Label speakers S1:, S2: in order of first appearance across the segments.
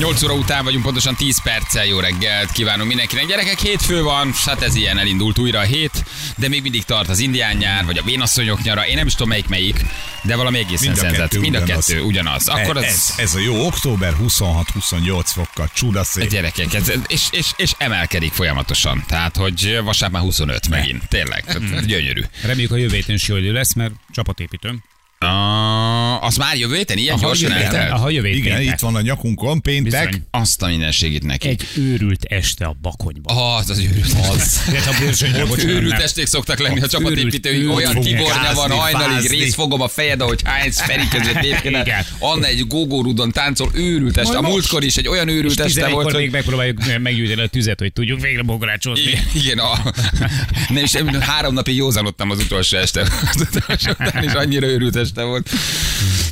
S1: 8 óra után vagyunk, pontosan 10 perccel jó reggelt kívánunk mindenkinek. Gyerekek, hétfő van, hát ez ilyen elindult újra a hét, de még mindig tart az indián nyár, vagy a vénasszonyok nyara, én nem is tudom melyik melyik, de valami egészen
S2: Mind a
S1: szenzett.
S2: kettő
S1: Mind a
S2: ugyanaz.
S1: kettő ugyanaz. Akkor
S2: ez, ez, ez a jó október 26-28 fokkal csúdaszép.
S1: Gyerekek, ez, és, és, és, emelkedik folyamatosan. Tehát, hogy vasárnap már 25 megint. Tényleg, gyönyörű.
S3: Reméljük a jövő héten is jó idő lesz, mert csapatépítőm.
S1: Uh, az már jövő héten ilyen gyorsan
S3: jövő héten,
S1: eltelt?
S3: aha, jövő
S2: Igen,
S3: péntek.
S2: itt van a nyakunkon, péntek.
S3: Bizony.
S1: Azt a mindenségét neki.
S3: Egy őrült este a bakonyban.
S1: Ah, az az őrült. Az.
S3: A
S1: Ott őrült esték szoktak lenni a csapatépítői, olyan
S3: őrült
S1: tibornya van hajnalig, rész fogom a fejed, ahogy hány Feri között lépkedett.
S3: Igen.
S1: Anna egy gógórudon táncol, őrült este. A múltkor is egy olyan őrült este
S3: 11-kor
S1: volt,
S3: még
S1: hogy
S3: megpróbáljuk meggyújtani a tüzet, hogy tudjuk végre bogarácsozni.
S1: igen, igen a, nem is, három napig józanodtam az utolsó este. Az utolsó után is annyira őrült este volt.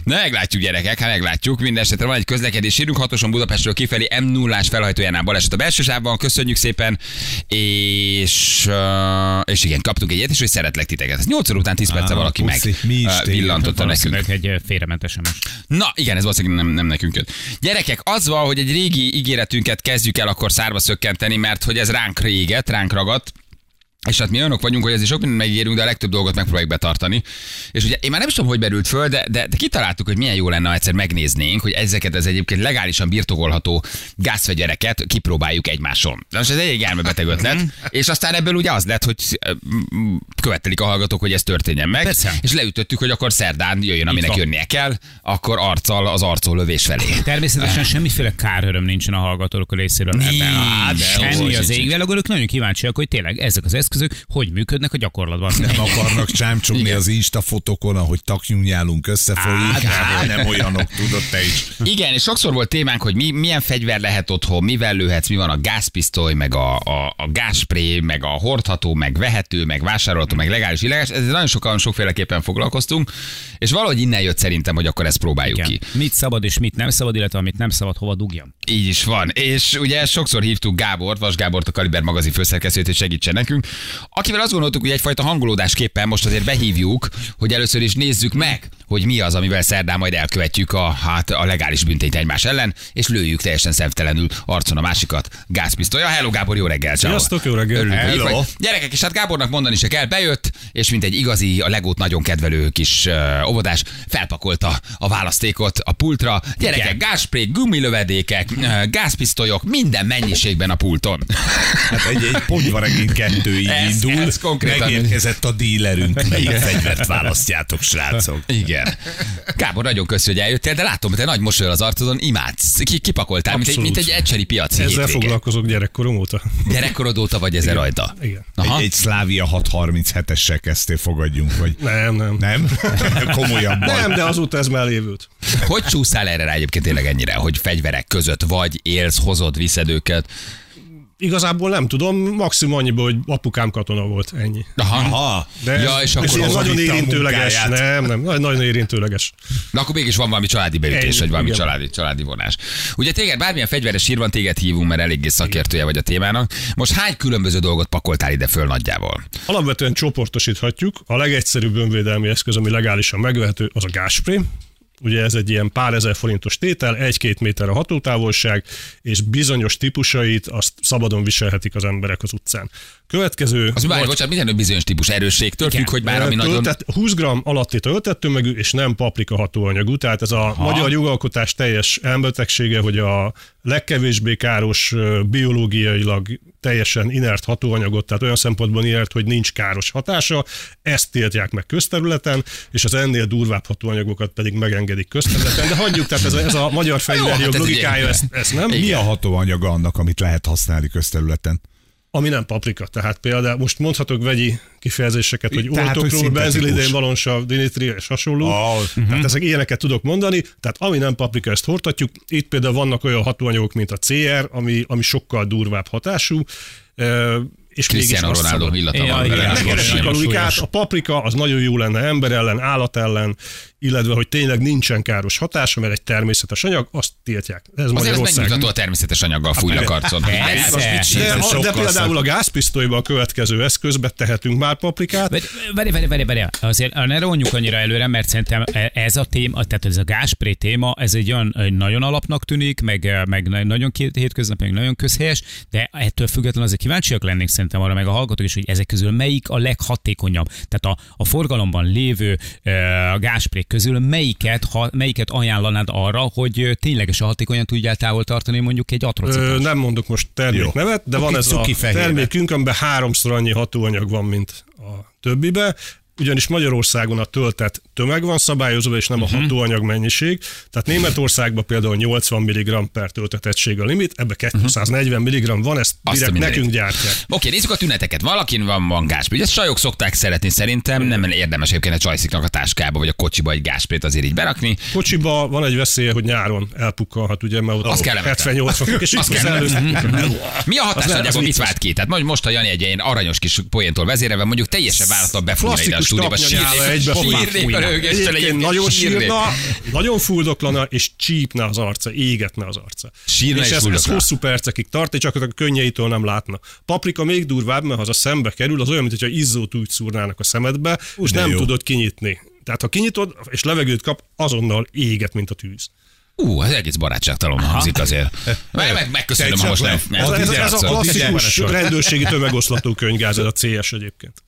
S1: Na, meglátjuk gyerekek, hát meglátjuk. Minden esetre van egy közlekedés írunk, hatoson Budapestről kifelé m 0 felhajtójánál baleset a belső sávban, köszönjük szépen, és, uh, és igen, kaptunk egy ilyet, és hogy szeretlek titeket. Ez 8 óra után 10 perce valaki meg uh, villantotta nekünk.
S3: Egy félrement SMS.
S1: Na, igen, ez valószínűleg nem, nem nekünk jött. Gyerekek, az van, hogy egy régi ígéretünket kezdjük el akkor szárba szökkenteni, mert hogy ez ránk réget, ránk ragadt. És hát mi olyanok vagyunk, hogy ezért sok mindent megígérünk, de a legtöbb dolgot megpróbáljuk betartani. És ugye én már nem is tudom, hogy berült föl, de, de, de kitaláltuk, hogy milyen jó lenne, ha egyszer megnéznénk, hogy ezeket az egyébként legálisan birtokolható gázfegyvereket kipróbáljuk egymáson. De most ez egy elmebeteg ötlet, és aztán ebből ugye az lett, hogy követelik a hallgatók, hogy ez történjen meg.
S3: Persze.
S1: És leütöttük, hogy akkor szerdán jöjjön, aminek jönnie kell, akkor arccal az arcó lövés felé.
S3: Természetesen semmiféle káröröm nincsen a hallgatók részéről. Ebben.
S1: dehogy
S3: Semmi az égvel, ők nagyon kíváncsiak, hogy tényleg ezek az eszközök hogy működnek a gyakorlatban.
S2: Nem akarnak csámcsogni
S1: Igen.
S2: az Insta fotókon, ahogy taknyúnyálunk összefolyik.
S3: De-
S2: Nem olyanok, tudod te is.
S1: Igen, és sokszor volt témánk, hogy mi, milyen fegyver lehet otthon, mivel lőhetsz, mi van a gázpisztoly, meg a, a, a gázspré, meg a hordható, meg vehető, meg vásárolható, meg legális, illegális. Ezzel nagyon sokan sokféleképpen foglalkoztunk, és valahogy innen jött szerintem, hogy akkor ezt próbáljuk ki.
S3: Igen. Mit szabad és mit nem szabad, illetve amit nem szabad, hova dugjam.
S1: Így is van. És ugye sokszor hívtuk Gábort, Vas Gábort, a Kaliber magazin főszerkesztőjét, hogy segítsen nekünk, akivel azt gondoltuk, hogy egyfajta hangolódásképpen most azért behívjuk, hogy először is nézzük meg, hogy mi az, amivel szerdán majd elkövetjük a, hát, a legális büntényt egymás ellen, és lőjük teljesen szemtelenül arcon a másikat gázpisztolya. Hello Gábor, jó reggel!
S4: Sziasztok, jó reggel.
S1: Örülünk, hogy
S2: Hello.
S1: vagy. Gyerekek, és hát Gábornak mondani se kell, bejött, és mint egy igazi, a legót nagyon kedvelő kis uh, óvodás, felpakolta a választékot a pultra. Gyerekek,
S3: Igen.
S1: gázsprék, gumilövedékek, uh, gázpisztolyok, minden mennyiségben a pulton.
S2: Hát egy, egy ponyvaregény kettő így
S1: Ez-
S2: indul.
S1: ez konkrétan-
S2: Megérkezett a dílerünk. Melyik fegyvert választjátok, srácok?
S1: Igen. Gábor, nagyon köszi, hogy eljöttél, de látom, hogy te nagy mosolyol az arcodon, imádsz. Ki, kipakoltál, mint egy, mint egy ecseri piaci
S4: Ezzel
S1: hétvége.
S4: foglalkozok gyerekkorom óta.
S1: Gyerekkorod óta vagy ezer rajta.
S4: Igen.
S1: Aha.
S2: Egy, egy Szlávia 637-essel kezdtél, fogadjunk, vagy
S4: Nem, nem.
S2: nem? Komolyabban.
S4: Nem, de azóta ez már lévült.
S1: Hogy csúszál erre rá egyébként tényleg ennyire, hogy fegyverek között vagy, élsz, hozod, viszed őket?
S4: Igazából nem tudom, maximum annyiból, hogy apukám katona volt, ennyi.
S1: Aha.
S2: Aha.
S4: De
S1: Ja, és
S4: ez
S1: akkor az
S4: nagyon érintőleges. Nem, nem, nagyon, érintőleges.
S1: Na akkor mégis van valami családi beütés,
S4: Ennyi,
S1: vagy valami
S4: igen.
S1: családi, családi vonás. Ugye téged bármilyen fegyveres hír van, téged hívunk, mert eléggé szakértője vagy a témának. Most hány különböző dolgot pakoltál ide föl nagyjából?
S4: Alapvetően csoportosíthatjuk. A legegyszerűbb önvédelmi eszköz, ami legálisan megvehető, az a gázspré. Ugye ez egy ilyen pár ezer forintos tétel, egy-két méter a hatótávolság, és bizonyos típusait azt szabadon viselhetik az emberek az utcán. Következő...
S1: Az már, bocsánat, minden bizonyos típus erősségtől függ, hogy már ami nagyon...
S4: Töltet, 20 g alatti töltett tömegű, és nem paprika hatóanyagú. Tehát ez a ha. magyar jogalkotás teljes elbetegsége, hogy a legkevésbé káros biológiailag teljesen inert hatóanyagot, tehát olyan szempontból inert, hogy nincs káros hatása, ezt tiltják meg közterületen, és az ennél durvább hatóanyagokat pedig megengedik közterületen. De hagyjuk, tehát ez a, ez a magyar fegyverjog
S1: hát
S4: logikája, ezt, ezt nem.
S2: Mi a hatóanyaga annak, amit lehet használni közterületen?
S4: Ami nem paprika. Tehát például most mondhatok vegyi kifejezéseket, hogy
S2: szintetikus.
S4: benzilidén, valonsav, dinitri és hasonló.
S2: Ah,
S4: Tehát ezek ilyeneket tudok mondani, tehát ami nem paprika, ezt hordhatjuk. Itt például vannak olyan hatóanyagok, mint a CR, ami, ami sokkal durvább hatású, és
S1: Cristiano Ronaldo illata van
S4: Keresik a logikát, a paprika az nagyon jó lenne ember ellen, állat ellen, illetve hogy tényleg nincsen káros hatása, mert egy természetes anyag, azt tiltják. Ez
S1: Azért ez
S4: Magyarország.
S1: megnyugtató a természetes anyaggal fújnak arcon.
S3: persze.
S1: Persze.
S4: De,
S2: Sokkal
S4: de például a gázpisztolyba a következő eszközbe tehetünk már paprikát.
S3: Várj, várj, várj, várj, azért ne ronjuk annyira előre, mert szerintem ez a téma, tehát ez a gáspré téma, ez egy olyan egy nagyon alapnak tűnik, meg, meg nagyon két- hétköznapi, meg nagyon közhelyes, de ettől függetlenül azért kíváncsiak lennénk szerintem arra, meg a hallgatók is, hogy ezek közül melyik a leghatékonyabb. Tehát a, a forgalomban lévő ö, gásprék közül melyiket, ha, melyiket ajánlanád arra, hogy ténylegesen hatékonyan tudjál távol tartani mondjuk egy
S4: Ö,
S3: atrocitást?
S4: nem mondok most terméknevet, de van
S2: Cuki-
S4: ez a termékünk, amiben háromszor annyi hatóanyag van, mint a többibe, ugyanis Magyarországon a töltet tömeg van szabályozva, és nem a
S2: Mhm.
S4: hatóanyag mennyiség. Tehát Németországban például 80 mg per töltetettség a limit, ebbe 240 mg van, ezt direkt nekünk gyártják.
S1: Oké, nézzük a tüneteket. Valakin van, van gáspré. Ugye sajok szokták szeretni szerintem, nem érdemes egyébként a csajsziknak a táskába vagy a kocsiba egy gásprét azért így berakni.
S4: Kocsiba van egy veszélye, hogy nyáron elpukkalhat, ugye, mert ott
S1: kellemetlen.
S4: 70-80 fok, és
S1: Az
S4: itt előtt.
S1: Mi a
S4: az
S1: mit
S4: vicces.
S1: vált ki? Tehát most a Jani egy ilyen aranyos kis poéntól vezérelve, mondjuk teljesen váratlan
S4: Klasszikus
S1: stúdióba. Sírnék a rögéstől
S4: Egyébként nagyon sírna, nagyon fuldoklana, és csípne az arca, égetne az arca.
S1: Sírna és
S4: és ez, ez hosszú percekig tart, és csak a könnyeitől nem látna. Paprika még durvább, mert ha az a szembe kerül, az olyan, mintha izzót úgy szúrnának a szemedbe, és
S2: de
S4: nem
S2: jó.
S4: tudod kinyitni. Tehát ha kinyitod, és levegőt kap, azonnal éget, mint a tűz.
S1: Ú, az egész barátságtalan hangzik azért. Meg, meg, megköszönöm, ha most nem.
S4: Ez, ez, ez a klasszikus rendőrségi tömegoszlató könyvgáz, ez a CS egyébként.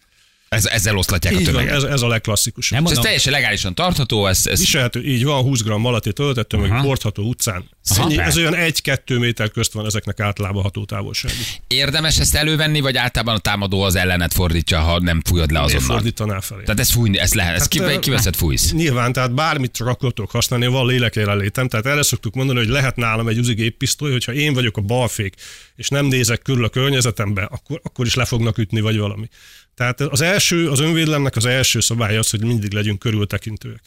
S1: Ez, ezzel oszlatják a
S4: Így van,
S1: tömeget.
S4: ez, ez a legklasszikusabb.
S3: Nem
S1: ez teljesen legálisan tartható, ez, ez
S4: Viselhető, így van, 20 g malati töltett tömeg, hordható utcán.
S3: Aha.
S4: Ennyi, ez olyan 1-2 méter közt van ezeknek általában hatótávolság.
S1: érdemes ezt elővenni, vagy általában a támadó az ellenet fordítja, ha nem fújod le azonnal?
S4: fordítaná felé?
S1: Tehát ez fújni, ez lehet, ez
S4: Hát,
S1: kiveszed fújsz.
S4: Nyilván, tehát bármit csak akkor tudok használni, van lélekjelenlétem. Tehát erre szoktuk mondani, hogy lehet nálam egy uzi géppisztoly, hogyha én vagyok a balfék, és nem nézek körül a környezetembe, akkor, akkor is le fognak ütni, vagy valami. Tehát az első, az önvédelemnek az első szabálya az, hogy mindig legyünk körültekintőek.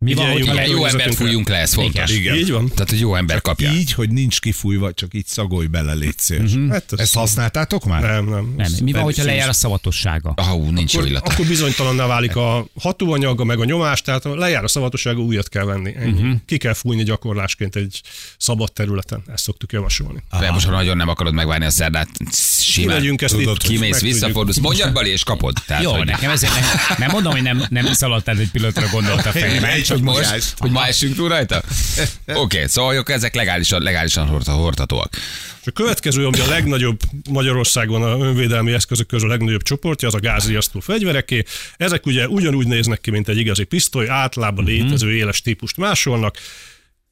S3: Mi van, hogyha le,
S1: Jó
S4: környezetünkre.
S1: fújjunk le, ez fontos.
S2: Igen.
S4: Így van.
S1: Tehát, hogy jó ember kapja.
S2: Így, hogy nincs kifújva, csak így szagolj bele, légy szíves.
S4: Hát ez-
S2: Ezt használtátok már?
S4: Nem, nem.
S3: nem, mi van, hogyha lejár a szavatossága?
S1: Ah, ú, nincs
S4: akkor,
S1: illata.
S4: akkor bizonytalanná válik a hatóanyaga, meg a nyomás, tehát lejár a szavatossága, újat kell venni. Uh-huh. Ki kell fújni gyakorlásként egy szabad területen, ezt szoktuk javasolni.
S1: De most, ha nagyon nem akarod megvárni a szerdát, simán.
S4: Kimegyünk ezt
S2: Tudod,
S4: itt.
S1: Kimész, visszafordulsz, mondjad Bali, és kapod. Tehát,
S3: Jó, nekem ezért nem, nem mondom, hogy nem, nem szaladtál egy pillanatra gondolt a Csak
S2: hogy
S1: most,
S2: most.
S1: hogy ma essünk túl rajta? Oké, okay, szóval ezek legálisan, legálisan hord- hordhatóak.
S4: És a következő, ami a legnagyobb Magyarországon a önvédelmi eszközök közül a legnagyobb csoportja, az a gázriasztó fegyvereké. Ezek ugye ugyanúgy néznek ki, mint egy igazi pisztoly, általában létező éles típust másolnak,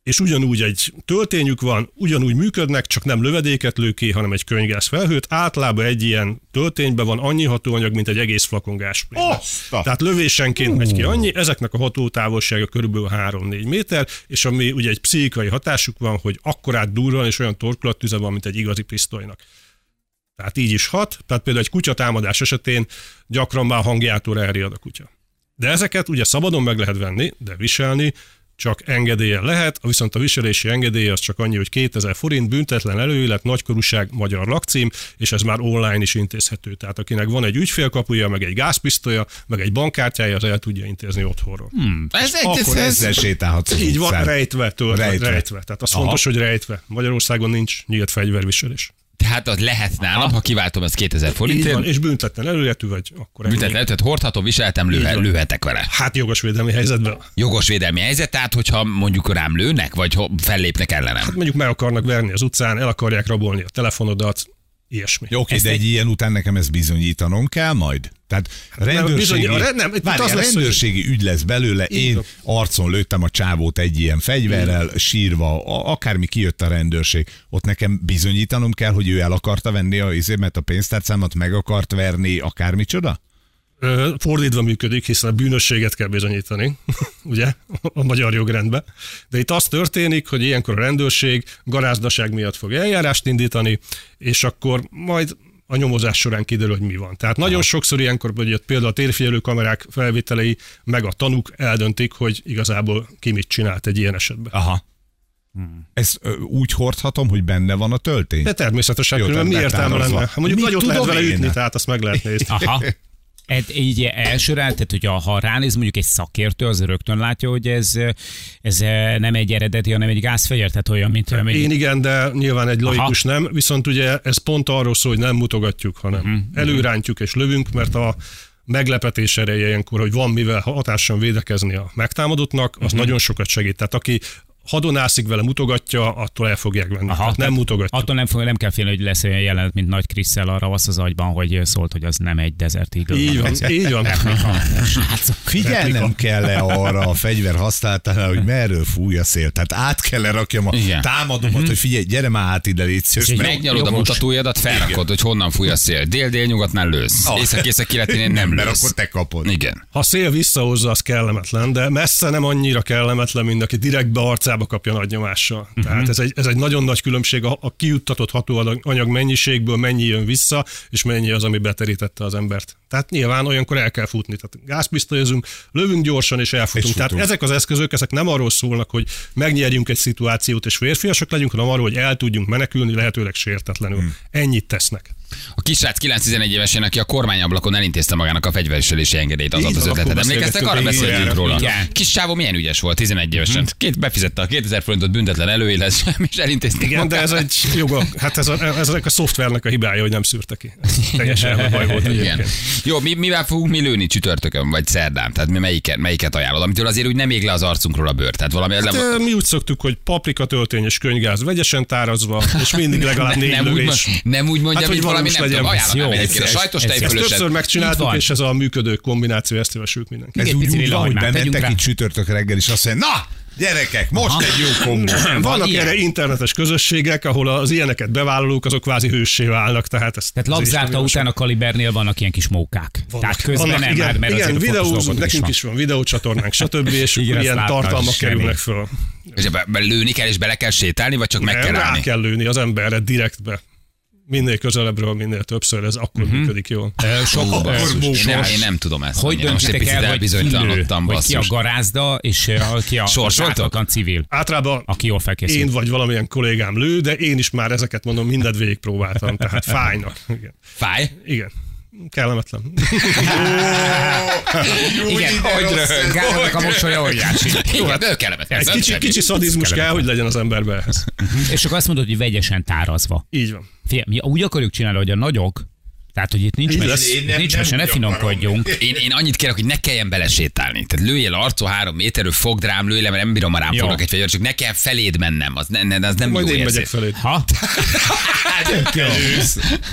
S4: és ugyanúgy egy töltényük van, ugyanúgy működnek, csak nem lövedéket lő ki, hanem egy könyvgáz felhőt. Általában egy ilyen töltényben van annyi hatóanyag, mint egy egész flakon Tehát lövésenként megy ki annyi, ezeknek a hatótávolsága körülbelül 3-4 méter, és ami ugye egy pszichikai hatásuk van, hogy akkorát durran és olyan torkolattüze van, mint egy igazi pisztolynak. Tehát így is hat, tehát például egy kutyatámadás esetén gyakran már hangjától elriad a kutya. De ezeket ugye szabadon meg lehet venni, de viselni csak engedélye lehet, viszont a viselési engedély az csak annyi, hogy 2000 forint, büntetlen előélet, nagykorúság, magyar lakcím, és ez már online is intézhető. Tehát akinek van egy ügyfélkapuja, meg egy gázpisztolya, meg egy bankkártyája, az el tudja intézni otthonról. Hmm.
S1: Ez, ez,
S2: Akkor
S1: ez,
S2: ezzel sétálhatsz
S4: Így van, rejtve,
S2: Rejtve.
S4: rejtve. rejtve. Tehát az
S2: Aha.
S4: fontos, hogy rejtve. Magyarországon nincs nyílt fegyverviselés.
S1: Tehát az lehet nálam, ha kiváltom ezt 2000
S4: Így van,
S1: forintért.
S4: és büntetlen előletű vagy, akkor.
S1: Büntetlen, tehát hordhatom, viseltem, lőhe, lőhetek vele.
S4: Hát jogosvédelmi helyzetben.
S1: Jogos védelmi helyzet, tehát hogyha mondjuk rám lőnek, vagy fellépnek ellenem.
S4: Hát mondjuk meg akarnak verni az utcán, el akarják rabolni a telefonodat, ilyesmi.
S2: Jó, Oké, de egy ilyen után nekem ezt bizonyítanom kell majd? Tehát rendőrségi,
S4: bizony- a re- nem,
S2: Várj,
S4: az lesz, hogy-
S2: rendőrségi ügy lesz belőle, én arcon lőttem a csávót egy ilyen fegyverrel, sírva, a- akármi kijött a rendőrség, ott nekem bizonyítanom kell, hogy ő el akarta venni a izémet, a pénztárcámat, meg akart verni, akármicsoda?
S4: Fordítva működik, hiszen a bűnösséget kell bizonyítani, ugye, a magyar jogrendben. De itt az történik, hogy ilyenkor a rendőrség garázdaság miatt fog eljárást indítani, és akkor majd a nyomozás során kiderül, hogy mi van. Tehát nagyon sokszor ilyenkor, hogy például a térfigyelő kamerák felvételei, meg a tanúk eldöntik, hogy igazából ki mit csinált egy ilyen esetben.
S2: Aha. Ezt ö, úgy hordhatom, hogy benne van a töltény?
S4: De természetesen,
S2: Jó,
S4: különben mi értelme lenne? Ha mondjuk
S2: Mit
S4: nagyot lehet vele
S2: én?
S4: ütni, tehát azt meg lehet nézni.
S3: Aha. Ez így elsőre, tehát hogyha ha ránéz mondjuk egy szakértő, az rögtön látja, hogy ez, ez nem egy eredeti, hanem egy gázfegyver, tehát olyan, mint... olyan,
S4: Én igen, de nyilván egy laikus nem, viszont ugye ez pont arról szól, hogy nem mutogatjuk, hanem uh-huh. előrántjuk és lövünk, mert a meglepetés ereje ilyenkor, hogy van mivel hatáson védekezni a megtámadottnak, az uh-huh. nagyon sokat segít. Tehát aki hadonászik vele, mutogatja, attól el fogják venni. Aha, Tehát nem mutogatja.
S3: Attól nem, fog, nem kell félni, hogy lesz olyan jelenet, mint Nagy Krisszel arra vasz az agyban, hogy szólt, hogy az nem egy Desert Eagle.
S4: Így van, így van.
S2: Figyelnem kell-e arra a fegyver használatánál, hogy merről fúj a szél. Tehát át kell rakjam a
S1: Igen.
S2: támadomat, hogy figyelj, gyere már át ide, légy szíves, mert-
S1: Megnyalod a mutatójadat, felrakod, hogy honnan fúj a szél. Dél-dél-nyugatnál lősz.
S2: Ah.
S1: Észak-észak keletén nem
S2: mert
S1: lősz.
S2: akkor te kapod.
S1: Igen.
S4: Ha szél visszahozza, az kellemetlen, de messze nem annyira kellemetlen, mint aki direkt be arcába kapja nagy nyomással. Uh-huh. Tehát ez egy, ez egy nagyon nagy különbség a, a kijuttatott hatóanyag mennyiségből, mennyi jön vissza, és mennyi az, ami beterítette az embert. Tehát nyilván olyankor el kell futni. Tehát gázpisztolyozunk, lövünk gyorsan és elfutunk.
S2: És
S4: Tehát
S2: futunk.
S4: ezek az eszközök, ezek nem arról szólnak, hogy megnyerjünk egy szituációt és férfiasak legyünk, hanem arról, hogy el tudjunk menekülni lehetőleg sértetlenül. Hmm. Ennyit tesznek.
S1: A kisrác 9-11 évesen, aki a kormányablakon elintézte magának a fegyverviselési engedélyt, az az
S4: akkor
S1: Emlékeztek, arra beszéltünk róla.
S3: Igen.
S1: Kis csávó milyen ügyes volt, 11 évesen. Két befizette a 2000 forintot büntetlen előéles, és elintézte
S4: Igen, de ez egy joga, hát ez a, ez a szoftvernek a hibája, hogy nem szűrte ki. Ez teljesen baj volt
S1: Igen.
S4: egyébként.
S1: Jó, mi, mivel fogunk mi lőni csütörtökön, vagy szerdán? Tehát mi melyiket, melyiket ajánlod? Amitől azért úgy nem ég le az arcunkról a bőr. Tehát valami
S4: Hát,
S1: nem,
S4: mi úgy szoktuk, hogy paprika, töltény és könygáz vegyesen tárazva, és mindig legalább négy
S1: nem, úgy,
S4: lövés.
S1: mond- nem úgy mondja,
S4: Hát, hogy
S1: valami nem tudom,
S4: legyen.
S1: ajánlanám
S3: Jó,
S1: egyébként a sajtos
S3: ez
S4: Ezt
S1: tejfölöset.
S4: többször megcsináltuk, és ez a működő kombináció, ezt szívesült mindenki.
S2: Ez úgy, van, hogy bementek
S3: rá.
S2: itt csütörtök reggel, és azt mondja, na, gyerekek, most
S3: Aha.
S2: egy jó kombó.
S4: Vannak
S3: ilyen?
S4: erre internetes közösségek, ahol az ilyeneket bevállalók, azok kvázi hőssé válnak, tehát ezt
S3: Tehát
S4: is
S3: labzárta után a kalibernél vannak ilyen kis mókák. Tehát közben
S4: Vannak,
S3: nem
S4: igen,
S3: már, mert
S4: igen, videózunk, nekünk
S3: van.
S4: is van videócsatornánk, stb. És
S3: Igen,
S4: ilyen tartalmak kerülnek föl.
S1: És be, be, lőni kell, és bele kell sétálni, vagy csak meg kell
S4: rá
S1: állni?
S4: kell lőni az emberre direktbe. Minél közelebbről, minél többször, ez akkor uh-huh. működik jól.
S3: Ö, Sok,
S1: Ó,
S3: ö,
S1: basszus, én, nem, én nem tudom ezt.
S3: Hogy döntitek el, hogy ki lő,
S1: elbizonytalanodtam,
S3: ki a garázda, és ki a ártatlan civil,
S4: Általában
S3: aki jól felkészül.
S4: én vagy valamilyen kollégám lő, de én is már ezeket mondom, mindent végigpróbáltam, tehát fájnak. Igen.
S1: Fáj?
S4: Igen. Kellemetlen.
S3: Igen, hogy röhög. Gábornak a mosolya óriási.
S1: Igen, ő kellemetlen.
S4: Egy kicsi, kicsi szadizmus kell, hogy legyen az emberbe ehhez.
S3: És akkor azt mondod, hogy vegyesen tárazva.
S4: Így van.
S3: Figyelj, mi úgy akarjuk csinálni, hogy a nagyok, tehát, hogy itt nincs
S4: Így
S3: mese.
S2: Én nem-
S3: nincs
S2: nem
S3: mese, ne finomkodjunk.
S1: Én, én annyit kérek, hogy ne kelljen belesétálni. Tehát lőjél arcó három méterről, fogd rám, lőj le, mert nem bírom, ha rám
S3: Jó.
S1: fognak egy fegyvert, csak ne kell feléd mennem. Az, ne, ne, az nem
S4: Majd
S1: jó
S4: én
S1: érzés.
S4: megyek felé.
S3: Ha?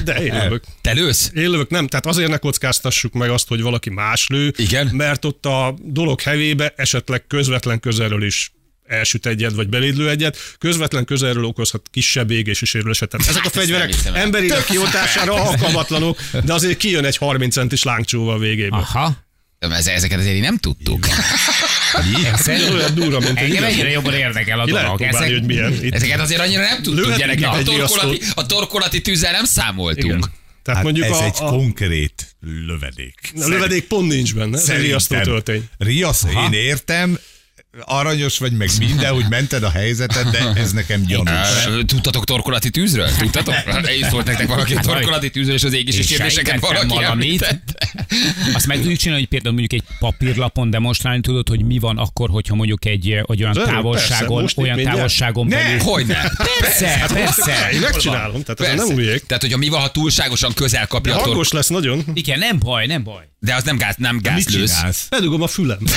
S4: De én lövök.
S1: Te lősz?
S4: Én lövök, nem. Tehát azért ne kockáztassuk meg azt, hogy valaki más lő,
S1: Igen.
S4: mert ott a dolog hevébe esetleg közvetlen közelről is elsüt egyet, vagy belédlő egyet, közvetlen közelről okozhat kisebb égési sérüléset. Tehát ezek a fegyverek emberileg kioltására alkalmatlanok, de azért kijön egy 30 centis lángcsóval végéből.
S3: Aha.
S1: Ezeket azért nem tudtuk.
S4: Ez olyan durva, mint
S3: Engem egyre jobban érdekel a dolog. Ezek,
S4: hogy milyen. Itt
S1: Ezeket azért annyira nem tudtuk, gyerekek. A torkolati, a torkolati tűzzel nem számoltunk.
S4: igen. Tehát
S2: Hát
S4: mondjuk
S2: ez
S4: a,
S2: egy
S4: a,
S2: konkrét lövedék.
S4: a lövedék pont nincs benne, ez riasztó töltény.
S2: Riasz, én értem, aranyos vagy meg minden, hogy mented a helyzetet, de ez nekem gyanús.
S1: Tudtatok torkolati tűzről? Tudtatok? Én szólt nektek valaki a torkolati tűzről, és az égési kérdéseket valaki
S3: valamit.
S1: említette.
S3: Azt meg tudjuk csinálni, hogy például mondjuk egy papírlapon demonstrálni tudod, hogy mi van akkor, hogyha mondjuk egy, hogy olyan
S4: Persze,
S3: távolságon,
S4: itt
S3: olyan távolságon
S1: Ne,
S3: belül.
S1: hogy ne?
S3: Persze, persze.
S4: Én megcsinálom, tehát ez
S1: Persze.
S4: nem újék.
S1: Tehát, hogyha mi van, ha túlságosan közel kapja
S4: De hangos lesz nagyon.
S3: Igen, nem baj, nem baj.
S1: De az nem gáz, nem gázlősz.
S4: Bedugom a fülem.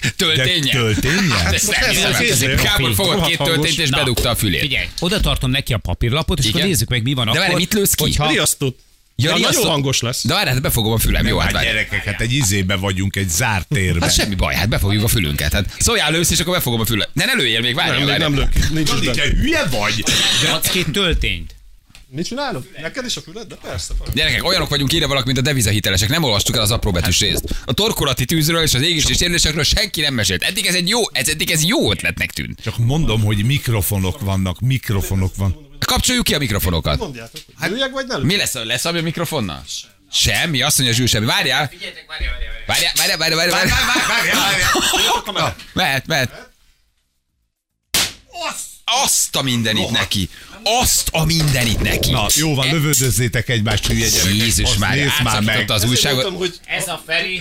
S2: De
S1: Tölténye.
S2: tölténye?
S1: Nem
S4: az izé,
S1: Gábor fogott két töltényt, és bedugta a fülét.
S3: Figyelj, oda tartom neki a papírlapot, és
S1: Igen?
S3: akkor nézzük meg, mi van
S1: De
S3: akkor.
S1: várj, mit lősz ki?
S3: Hogyha...
S4: Riasztót.
S1: Ja,
S4: Ja, nagyon hangos lesz.
S1: De várj, hát befogom a fülem. Jó, hát
S2: Hát
S1: várj.
S2: gyerekek, hát egy izébe vagyunk, egy zárt térben.
S1: Hát semmi baj, hát befogjuk a fülünket. Hát szóljál lősz, és akkor befogom a fület. Ne, ne lőjél még, várjál,
S4: Nem,
S1: várjál.
S4: nem lök. Nincs
S2: te hülye vagy?
S3: De adsz két töltényt.
S4: Mit csinálok? Neked is a füled? De persze.
S1: Gyerekek, olyanok vagyunk írja valaki, mint a devizahitelesek. Nem olvastuk el az apróbetűs részt. A torkolati tűzről és az égési sérülésekről senki nem mesélt. Eddig ez egy jó, ez, eddig ez jó ötletnek tűnt.
S2: Csak mondom, hogy mikrofonok vannak, mikrofonok van.
S1: Kapcsoljuk ki a mikrofonokat.
S4: Mondjátok, lőjek vagy ne lőjek?
S1: Mi lesz, lesz ami a mikrofonnal? Semmi, azt mondja Zsül semmi. Várjál. Várjál, várjál, várjál, várjál. várjál. Mehet, mehet. azt a mindenit neki. Azt a mindenit neki.
S2: Na, jó van, lövöldözzétek egymást, hülye gyerekek.
S1: Jézus már,
S2: nézd már meg.
S1: az újságot.
S4: Mondtam, hogy
S3: Ez a Feri.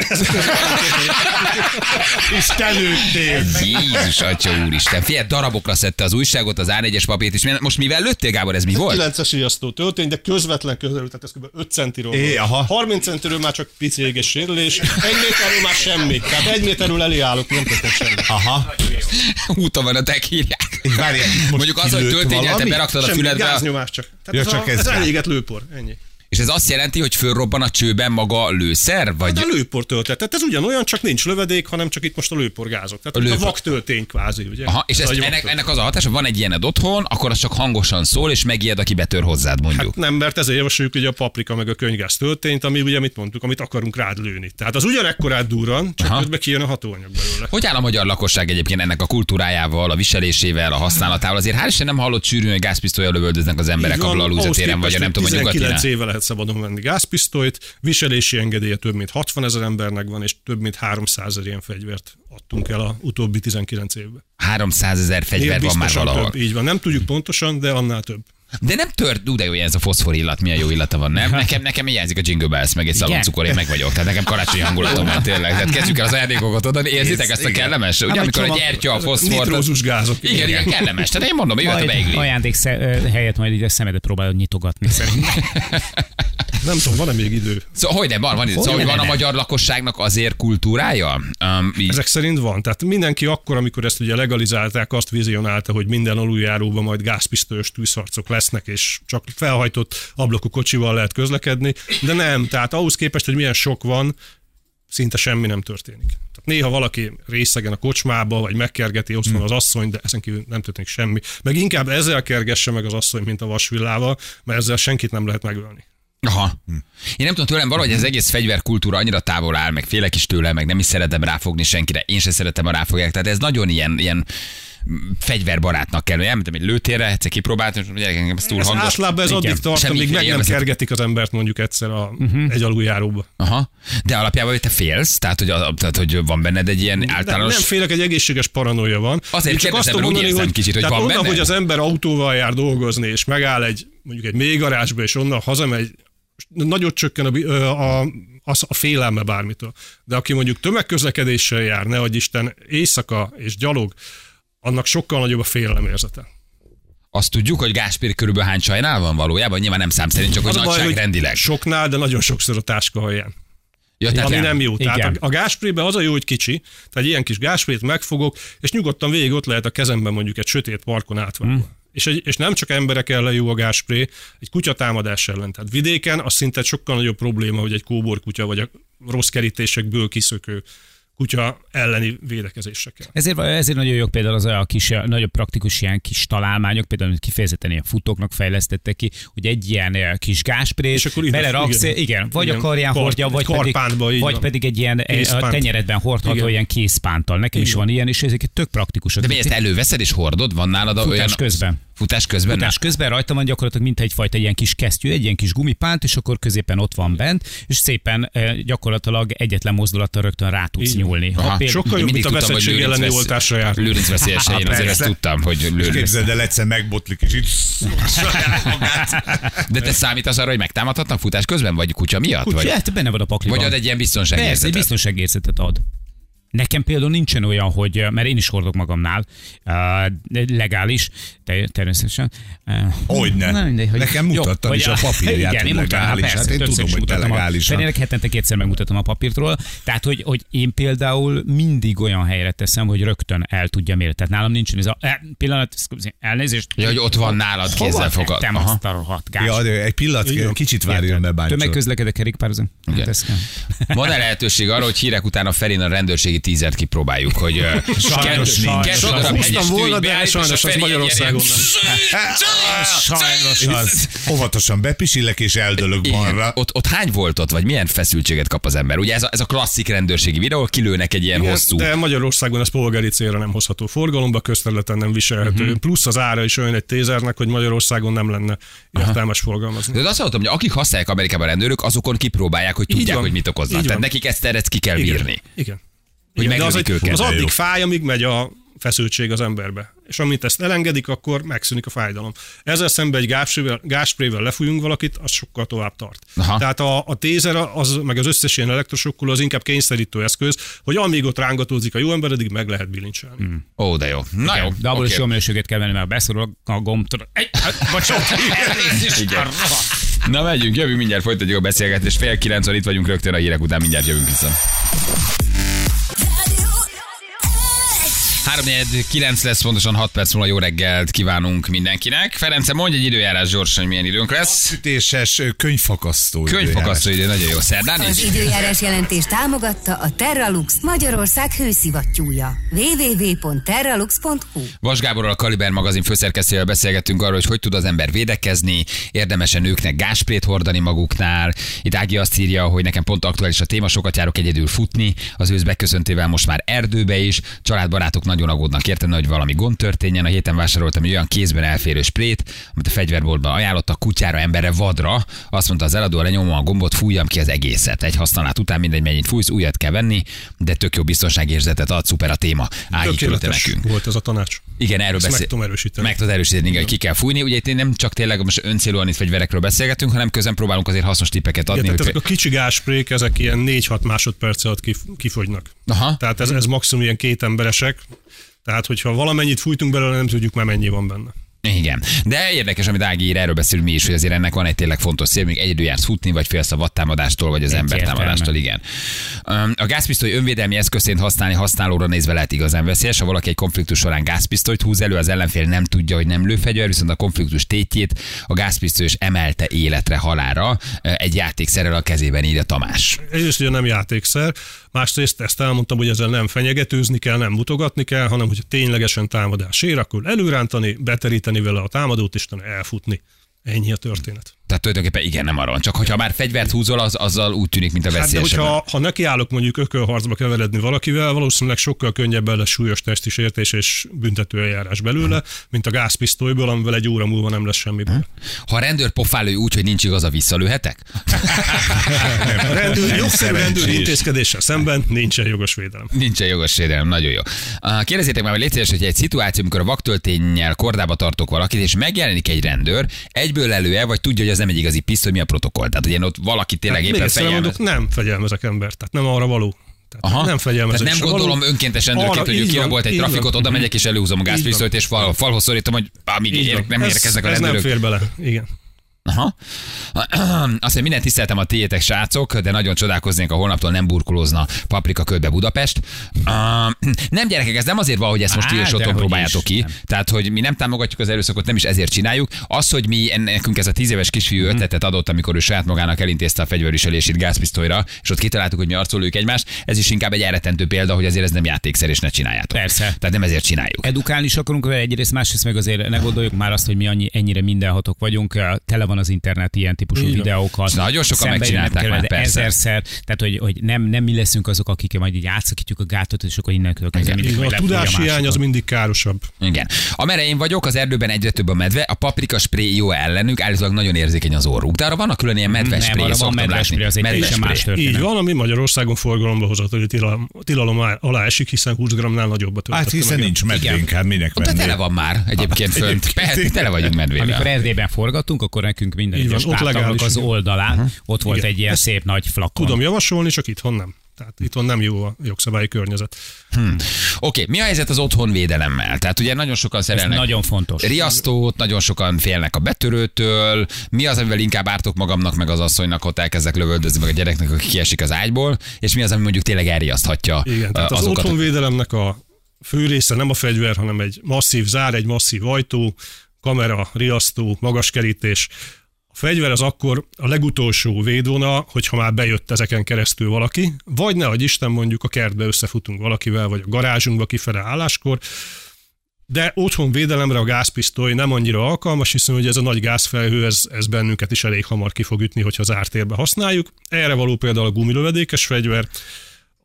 S2: Isten lőttél.
S1: Jézus, atya úristen. Figyelj, darabokra szedte az újságot, az A4-es papírt, és most mivel lőttél, Gábor, ez mi volt?
S4: 9-es riasztó történt, de közvetlen közelült, tehát ez kb. 5 centiről.
S2: É, aha.
S4: 30 centiről már csak pici éges sérülés, egy méterről már semmi. Tehát egy méterről elé állok, nem történt semmi.
S2: Aha.
S1: Úton van a tekírják.
S2: És várjál,
S1: Mondjuk az, hogy történjen, te beraktad a
S4: Semmi,
S1: füledbe,
S4: gáznyomás csak. Tehát
S2: Ja,
S4: ez,
S2: csak
S4: a,
S2: ez
S4: ez elégett lőpor, ennyi.
S1: És ez azt jelenti, hogy fölrobban a csőben maga a lőszer? Vagy...
S4: De lőpor töltet. Tehát ez ugyanolyan, csak nincs lövedék, hanem csak itt most a lőpor gázok. Tehát
S1: A
S4: a, a
S1: lőpor.
S4: vak töltény kvázi, ugye?
S1: Aha, és
S4: Ez a
S1: ennek,
S4: vaktöltény.
S1: ennek az a hatása, van egy ilyened otthon, akkor az csak hangosan szól, és megijed, aki betör hozzád, mondjuk.
S4: Hát nem, mert ezért javasoljuk ugye a paprika meg a könygáz töltényt, ami ugye mit mondtuk, amit akarunk rád lőni. Tehát az ugyanekkorát durran, csak
S1: Aha.
S4: közben kijön a hatóanyag belőle.
S1: Hogy áll a magyar lakosság egyébként ennek a kultúrájával, a viselésével, a használatával? Azért hál' Isten nem hallott sűrűn, hogy gázpisztolyal lövöldöznek az emberek a
S4: van,
S1: téren, vagy a nem tudom,
S4: 19
S1: nyugatinál.
S4: éve lehet szabadon venni gázpisztolyt, viselési engedélye több mint 60 ezer embernek van, és több mint 300 ezer ilyen fegyvert adtunk el a utóbbi 19 évben.
S1: 300 ezer fegyver van már valahol.
S4: Több, így van, nem tudjuk pontosan, de annál több.
S1: De nem tört, ú, de jó ilyen ez a foszfor illat, milyen jó illata van, nem? Nekem, nekem hiányzik a Jingle Bells, meg egy szaloncukor, én meg vagyok. Tehát nekem karácsonyi hangulatom van tényleg. Tehát kezdjük el az ajándékokat oda, érzitek ezt a kellemes? Ugye, amikor a
S2: csomag-
S1: gyertya, a foszfor.
S4: Nitrózus gázok.
S1: Igen, igen, kellemes. Tehát én mondom, jöhet a beigli.
S3: ajándék helyett majd így a szemedet próbálod nyitogatni szerintem.
S4: Nem tudom, van-e még idő?
S1: Szóval, hogy nem, van, van, szóval, hogy van a magyar lakosságnak azért kultúrája? Um, így,
S4: Ezek szerint van. Tehát mindenki akkor, amikor ezt ugye legalizálták, azt vizionálta, hogy minden aluljáróban majd gázpisztolyos tűzharcok lesznek, és csak felhajtott ablakú kocsival lehet közlekedni, de nem. Tehát ahhoz képest, hogy milyen sok van, szinte semmi nem történik. Tehát néha valaki részegen a kocsmába, vagy megkergeti, ott van az asszony, de ezen kívül nem történik semmi. Meg inkább ezzel kergesse meg az asszony, mint a vasvillával, mert ezzel senkit nem lehet megölni.
S1: Aha. Én nem tudom tőlem, valahogy ez egész fegyverkultúra annyira távol áll, meg félek is tőle, meg nem is szeretem ráfogni senkire, én se szeretem, ha ráfogják. Tehát ez nagyon ilyen, ilyen fegyverbarátnak kell. Elmentem egy lőtérre, egyszer kipróbáltam, és mondom, engem ez túl hangos.
S4: általában ez addig tart, amíg meg nem kergetik az embert mondjuk egyszer a, uh-huh. egy aluljáróba.
S1: Aha. De alapjában, hogy te félsz, tehát hogy, a, tehát, hogy van benned egy ilyen általános...
S4: nem félek, egy egészséges paranoia van.
S1: Azért
S4: csak
S1: mert úgy érzem kicsit, hogy van
S4: onnan,
S1: benne.
S4: hogy az ember autóval jár dolgozni, és megáll egy mondjuk egy mélygarázsba, és onnan hazamegy, nagyot csökken a, a, a, a félelme bármitől. De aki mondjuk tömegközlekedéssel jár, ne adj Isten, éjszaka és gyalog, annak sokkal nagyobb a félelemérzete.
S1: Azt tudjuk, hogy Gáspér körülbelül hány csajnál van valójában, nyilván nem szám szerint, csak hogy
S4: Az a hogy
S1: nagyságrendileg.
S4: Soknál, de nagyon sokszor a táska alján.
S1: Ja, tehát
S4: ami
S1: nem.
S4: nem jó. Tehát
S3: Igen.
S4: a, a gásprébe az a jó, hogy kicsi, tehát egy ilyen kis gásprét megfogok, és nyugodtan végig ott lehet a kezemben mondjuk egy sötét parkon átvágva. Hmm. És, egy, és nem csak emberek ellen jó a gáspré, egy kutyatámadás ellen. Tehát vidéken az szinte sokkal nagyobb probléma, hogy egy kóbor kutya vagy a rossz kerítésekből kiszökő kutya elleni védekezésre kell.
S3: Ezért, ezért nagyon jók például az a kis, nagyobb praktikus ilyen kis találmányok, például amit kifejezetten ilyen futóknak fejlesztettek ki, hogy egy ilyen kis gásprét,
S4: És akkor ide-
S3: beleraksz, igen,
S4: igen.
S3: vagy
S4: Igen.
S3: a karján
S4: Kar-
S3: hordja, vagy pedig, vagy
S4: van.
S3: pedig egy ilyen eh, a
S4: Készpánt.
S3: tenyeredben hordható
S4: Igen.
S3: ilyen készpánttal. Nekem is
S4: Igen.
S3: van ilyen, és ezek tök praktikusak.
S1: De mi ezt előveszed és hordod? Van nálad a
S3: Futás
S1: olyan...
S3: közben.
S1: Futás közben?
S3: Futás közben rajta van gyakorlatilag mint egyfajta ilyen kis kesztyű, egy ilyen kis gumipánt, és akkor középen ott van bent, és szépen eh, gyakorlatilag egyetlen mozdulattal rögtön rá tudsz
S4: Így
S3: nyúlni. Ha például-
S4: Sokkal jobb, mint a veszettség
S1: Lőrinc
S4: elleni
S1: vesz-
S4: oltásra jár.
S1: Lőrinc veszélyesen, én azért ezt tudtam, hogy Lőrinc.
S2: Képzeld el, egyszer megbotlik, és így magát.
S1: De te számítasz arra, hogy megtámadhatnak futás közben, vagy kutya miatt?
S3: Kutya,
S1: Vagy,
S3: hát benne van a pakliban.
S1: vagy ad egy ilyen
S3: Persze, egy
S1: biztonságérzetet?
S3: biztonságérzetet ad. Nekem például nincsen olyan, hogy, mert én is hordok magamnál, uh, legális, te, természetesen. Uh,
S2: Hogyne.
S3: Na, mindegy, hogy-
S2: Nekem mutattad
S3: hogy
S2: is a papírját,
S3: Igen,
S2: hogy
S3: én mutatom,
S2: legális.
S3: persze,
S2: Hát én tudom, hogy te legálisan.
S3: Fenének hetente kétszer megmutatom a papírt róla. Tehát, hogy, hogy én például mindig olyan helyre teszem, hogy rögtön el tudja mérni. Tehát nálam nincsen ez a eh, pillanat, elnézést.
S1: Ja, hogy ott van nálad kézzel fogad. Aha.
S3: azt a rohadt gást?
S2: Ja, de egy pillanat,
S4: Igen.
S2: kicsit várjon be, báncsa.
S3: Tömegközlekedek kerékpározom. Hát.
S1: Van-e lehetőség arra, hogy hírek után a Ferin a rendőrségi tízert kipróbáljuk, hogy
S2: Sajnos nincs.
S1: darab
S4: Húztam volna, de sajnos az Magyarországon
S3: Sajnos az.
S2: Óvatosan bepisillek és eldölök balra.
S1: Ott, ott hány voltot, vagy milyen feszültséget kap az ember? Ugye ez a, ez a klasszik rendőrségi videó, kilőnek egy ilyen
S4: Igen,
S1: hosszú.
S4: De Magyarországon ez polgári célra nem hozható forgalomba, közterületen nem viselhető. Uh-huh. Plusz az ára is olyan egy tézernek, hogy Magyarországon nem lenne értelmes forgalmazni.
S1: De azt hallottam, hogy akik használják Amerikában a rendőrök, azokon kipróbálják, hogy tudják, hogy mit okoznak. Tehát nekik ezt, ezt ki kell
S4: Igen.
S1: bírni.
S4: Igen.
S1: Hogy
S4: Igen, de az, egy,
S1: őket.
S4: az
S2: jó.
S4: addig fáj, amíg megy a feszültség az emberbe. És amint ezt elengedik, akkor megszűnik a fájdalom. Ezzel szemben egy gásprével, gásprével lefújunk valakit, az sokkal tovább tart.
S1: Aha.
S4: Tehát a, a tézer, az, meg az összes ilyen elektrosokkuló az inkább kényszerítő eszköz, hogy amíg ott rángatózik a jó ember, addig meg lehet bilincselni. Hmm.
S1: Ó, de jó. Na jó.
S3: De abból is
S1: oké.
S3: jó minőséget kell venni, mert beszorul a gombtól. Egy, hát, bocsánat.
S1: Na megyünk, jövünk mindjárt, folytatjuk a beszélgetést. Fél kilenckor itt vagyunk rögtön a hírek után, mindjárt jövünk vissza. 3 9 lesz, pontosan 6 perc múlva jó reggelt kívánunk mindenkinek. Ference, mondj egy időjárás gyorsan, hogy milyen időnk lesz.
S2: Sütéses könyvfakasztó.
S1: Könyvfakasztó idő, nagyon jó. Szerdán
S5: Az
S1: is?
S5: időjárás jelentés támogatta a Terralux Magyarország hőszivattyúja. www.terralux.hu
S1: Vas Gáborral a Kaliber magazin főszerkesztőjével beszélgettünk arról, hogy hogy tud az ember védekezni, érdemesen nőknek gásprét hordani maguknál. Itt Ági azt írja, hogy nekem pont aktuális a téma, sokat járok egyedül futni, az ősz beköszöntével most már erdőbe is, családbarátok nagyon aggódnak értem, hogy valami gond történjen. A héten vásároltam egy olyan kézben elférő sprét, amit a fegyverboltban ajánlottak kutyára, emberre, vadra. Azt mondta az eladó, lenyomom a gombot, fújjam ki az egészet. Egy használat után mindegy, mennyit fújsz, újat kell venni, de tök jó biztonságérzetet ad, szuper a téma. Nekünk.
S4: volt ez a tanács.
S1: Igen, erről beszél.
S4: meg tudom erősíteni.
S1: Meg tudod erősíteni, igen, hogy ki kell fújni. Ugye itt nem csak tényleg most öncélúan itt fegyverekről beszélgetünk, hanem közben próbálunk azért hasznos tippeket adni.
S4: Igen, tehát ezek a kicsi gásprék, ezek ilyen 4-6 másodperc alatt kif- kifogynak.
S1: Aha.
S4: Tehát ez, ez maximum ilyen két emberesek. Tehát, hogyha valamennyit fújtunk belőle, nem tudjuk már mennyi van benne.
S1: Igen. De érdekes, amit Ági ír, erről beszélünk mi is, hogy azért ennek van egy tényleg fontos cél, még egyedül jársz futni, vagy félsz a vadtámadástól, vagy az embertámadástól, igen. A gázpisztoly önvédelmi eszközként használni használóra nézve lehet igazán veszélyes. Ha valaki egy konfliktus során gázpisztolyt húz elő, az ellenfél nem tudja, hogy nem lőfegyver, viszont a konfliktus tétjét a gázpisztoly is emelte életre halára egy játékszerrel a kezében, írja Tamás.
S4: Egyrészt ugye nem játékszer, másrészt ezt elmondtam, hogy ezzel nem fenyegetőzni kell, nem mutogatni kell, hanem hogy ténylegesen támadás ér, akkor előrántani, beteríteni vele a támadót, és elfutni. Ennyi a történet.
S1: Tehát tulajdonképpen igen, nem arra van. Csak hogyha már fegyvert húzol, az, azzal úgy tűnik, mint a
S4: Hát de
S1: veszélyesebb.
S4: hogyha ha nekiállok mondjuk ökölharcba keveredni valakivel, valószínűleg sokkal könnyebben lesz súlyos testisértés és büntetőeljárás belőle, mint a gázpisztolyból, amivel egy óra múlva nem lesz semmi. baj.
S1: Ha a rendőr pofálő úgy, hogy nincs igaza, visszalőhetek?
S4: A rendőr, jogszerű rendőr intézkedéssel szemben nincsen jogos védelem.
S1: Nincsen jogos sérelem, nagyon jó. Kérdezzétek már, hogy légy szíves, hogy egy szituáció, amikor a vaktöltényel kordába tartok valakit, és megjelenik egy rendőr, egyből elő vagy tudja, hogy az nem egy igazi pisztoly, mi a protokoll. Tehát, hogy ilyen ott valaki tényleg
S4: Hát
S1: éppen
S4: egyszer
S1: fegyelmez.
S4: mondok, nem fegyelmezek embert, tehát nem arra való. Tehát
S1: Aha.
S4: nem fegyelmezés.
S1: Tehát nem gondolom önkéntes rendőrként, hogy ő kirabolt egy
S4: van.
S1: trafikot, oda megyek és előhúzom a gázpisztolyt, és fal, falhoz szorítom, hogy ér,
S4: van.
S1: nem
S4: ez,
S1: érkeznek a
S4: ez nem
S1: rendőrök.
S4: fér bele. Igen.
S1: Aha. Azt mondja, mindent tiszteltem a tiétek srácok, de nagyon csodálkoznék, a holnaptól nem burkolózna paprika ködbe Budapest. Uh, nem gyerekek, ez nem azért van, hogy ezt most ti
S3: dehogy
S1: próbáljátok
S3: is,
S1: ki.
S3: nem.
S1: Tehát, hogy mi nem támogatjuk az erőszakot, nem is ezért csináljuk. Az, hogy mi nekünk ez a tíz éves kisfiú
S3: Mhm.
S1: ötletet adott, amikor ő saját magának elintézte a fegyverviselését gázpisztolyra, és ott kitaláltuk, hogy mi arcoljuk egymást, ez is inkább egy elretentő példa, hogy azért ez nem játékszer, és ne csináljátok.
S3: Persze.
S1: Tehát nem ezért csináljuk.
S3: Edukálni is akarunk vele egyrészt, másrészt meg azért ne gondoljuk már azt, hogy mi annyi, ennyire mindenhatók vagyunk. Tele van az internet ilyen típusú
S4: van.
S3: videókkal.
S1: Nagyon sokan megcsinálták már, persze.
S3: Ezerszer. Tehát, hogy, hogy nem, nem mi leszünk azok, akik majd így átszakítjuk a gátot, és akkor innen
S1: Igen.
S4: van.
S3: majd
S4: A
S3: lefújja
S4: tudáshiány az mindig károsabb.
S1: Igen. Amerre én vagyok, az erdőben egyre több a medve, a paprika spré jó ellenük, állítólag nagyon érzékeny az orruk. De arra vannak külön ilyen medves
S3: Nem,
S1: spré,
S3: arra van medves
S1: látni.
S3: spré, az egy más.
S4: Így van, ami Magyarországon forgalomba hozott, hogy tilalom, tilalom alá esik, hiszen 20 g-nál nagyobbat
S2: Hát
S4: töltötte
S2: hiszen nincs medvénk, hát minek
S1: Ott tele van már egyébként fönt. Persze,
S2: igen.
S1: tele vagyunk
S3: Amikor
S1: medvével.
S3: Erdélyben forgattunk, akkor nekünk minden
S4: Így van, ott legális,
S3: az
S4: igen.
S3: oldalán ott volt
S4: Igen.
S3: egy ilyen
S4: Ezt
S3: szép nagy flakon.
S4: Tudom javasolni, csak itthon nem. Tehát itthon nem jó a jogszabályi környezet.
S1: Oké, mi a helyzet az otthonvédelemmel? Tehát ugye nagyon sokan
S3: Ez
S1: szerelnek
S3: nagyon fontos.
S1: riasztót, nagyon sokan félnek a betörőtől. Mi az, amivel inkább ártok magamnak, meg az asszonynak, ott elkezdek lövöldözni, meg a gyereknek, aki kiesik az ágyból, és mi az, ami mondjuk tényleg elriaszthatja
S4: Igen, tehát az
S1: azokat.
S4: otthonvédelemnek a fő része nem a fegyver, hanem egy masszív zár, egy masszív ajtó, kamera, riasztó, magaskerítés. A fegyver az akkor a legutolsó védvonal, hogyha már bejött ezeken keresztül valaki, vagy ne adj Isten mondjuk a kertbe összefutunk valakivel, vagy a garázsunkba kifele álláskor, de otthon védelemre a gázpisztoly nem annyira alkalmas, hiszen ugye ez a nagy gázfelhő, ez, ez bennünket is elég hamar ki fog ütni, hogyha zártérbe használjuk. Erre való például a gumilövedékes fegyver,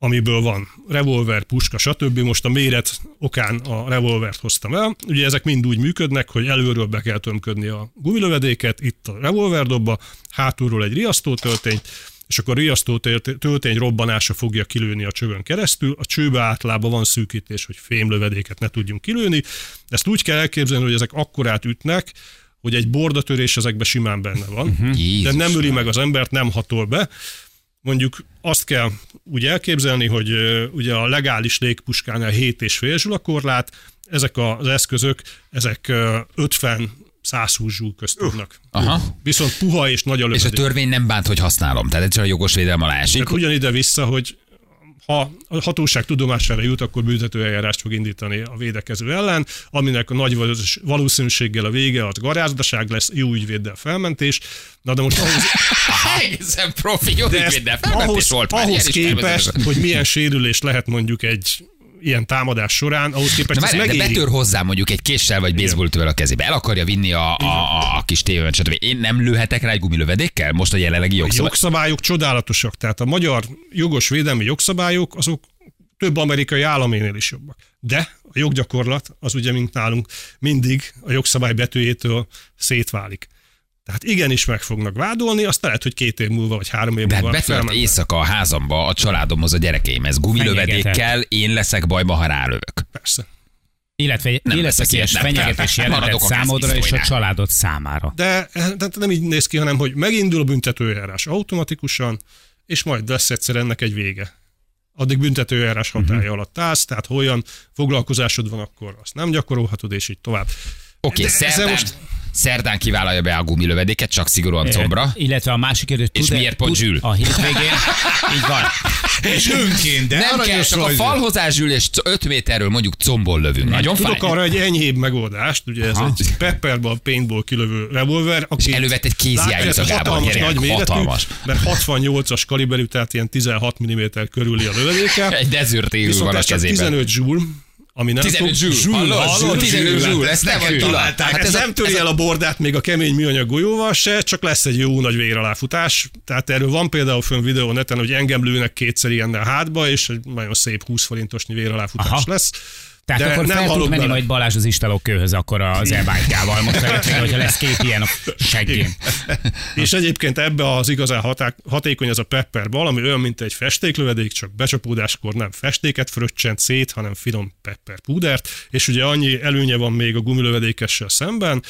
S4: amiből van revolver, puska, stb. Most a méret okán a revolvert hoztam el. Ugye ezek mind úgy működnek, hogy előről be kell tömködni a gumilövedéket, itt a revolverdobba, hátulról egy riasztótöltényt, és akkor a riasztó tört- töltény robbanása fogja kilőni a csövön keresztül. A csőbe általában van szűkítés, hogy fémlövedéket ne tudjunk kilőni. Ezt úgy kell elképzelni, hogy ezek akkorát ütnek, hogy egy bordatörés ezekben simán benne van, de
S1: Jézus
S4: nem öli meg az embert, nem hatol be. Mondjuk azt kell úgy elképzelni, hogy ugye a legális légpuskánál 7,5 zsulakorlát, ezek az eszközök, ezek ö, 50 120 zsúl közt tudnak.
S1: Aha.
S4: Viszont puha és nagy a
S1: És a
S4: lövedék.
S1: törvény nem bánt, hogy használom. Tehát egyszerűen a jogos védelem alá esik.
S4: Ugyanide vissza, hogy ha a hatóság tudomására jut, akkor büntetőeljárást fog indítani a védekező ellen, aminek a nagy valószínűs- valószínűséggel a vége az garázdaság lesz, jó ügyvéddel felmentés. Na de most ahhoz,
S1: Egészen profi, jó ügyvéddel felmentés
S4: ahhoz,
S1: volt
S4: ahhoz képest, hogy milyen sérülés lehet mondjuk egy ilyen támadás során, ahhoz képest ez
S1: várj, de betör hozzá mondjuk egy késsel vagy baseballtől a kezébe. El akarja vinni a, a, a, a kis tévőn, stb. Én nem lőhetek rá egy gumilövedékkel? Most a jelenlegi
S4: A
S1: jogszabály.
S4: jogszabályok csodálatosak. Tehát a magyar jogos védelmi jogszabályok azok több amerikai államénél is jobbak. De a joggyakorlat az ugye, mint nálunk, mindig a jogszabály betűjétől szétválik. Tehát igenis meg fognak vádolni, azt lehet, hogy két év múlva, vagy három év
S1: De hát
S4: múlva
S1: betört
S4: felmennek.
S1: éjszaka a házamba a családomhoz a gyerekeimhez. Gumilövedékkel én leszek bajba, ha rálövök.
S4: Persze.
S3: Illetve
S1: Nem nem,
S3: fenyegetés
S1: a
S3: számodra és a családod számára.
S4: De, de nem így néz ki, hanem hogy megindul a büntetőjárás automatikusan, és majd lesz egyszer ennek egy vége. Addig büntetőjárás hatája uh-huh. alatt állsz, tehát ha olyan foglalkozásod van, akkor azt nem gyakorolhatod, és így tovább.
S1: Oké, okay, szerdán,
S4: most-
S1: szerdán kivállalja be a gumilövedéket, csak szigorúan combra.
S3: Illetve a másik kérdés,
S1: És miért pont Zsül?
S3: A hétvégén, így van.
S2: És önként, de
S1: Nem kell, csak a
S2: vagy.
S1: falhoz ázsül, és 5 méterről mondjuk combol lövünk. Nagyon fáj.
S4: Tudok arra egy enyhébb megoldást, ugye ez
S1: Aha.
S4: egy pepperball, paintball kilövő revolver. Aki
S1: elővett egy kézirányító, Gábor,
S4: hatalmas,
S1: gyerek,
S4: nagy méretű,
S1: hatalmas.
S4: mert 68-as kaliberű, tehát ilyen 16 mm körüli a lövedéke.
S1: Egy dezürt van a kezében.
S4: 15 joule, ami nem
S1: 15
S4: tud-
S1: zsúl. Hallod?
S4: hallod?
S1: 15 zsúl. Ez nem vagy
S4: találták.
S1: Hát
S4: ez, nem töri el a bordát még a kemény műanyag golyóval se, csak lesz egy jó nagy véraláfutás. Tehát erről van például fönn videó neten, hogy engem lőnek kétszer ilyennel hátba, és egy nagyon szép 20 forintosnyi véraláfutás
S3: Aha.
S4: lesz.
S3: Tehát
S4: De
S3: akkor
S4: nem
S3: fel tud menni majd Balázs az istalókőhöz akkor az e-bike-jával. Most szeretném, hogyha lesz két ilyen a seggén.
S4: És egyébként ebbe az igazán hatá- hatékony az a pepper bal, ami olyan, mint egy festéklövedék, csak becsapódáskor nem festéket fröccsent szét, hanem finom pepper púdert, és ugye annyi előnye van még a gumilövedékessel szemben,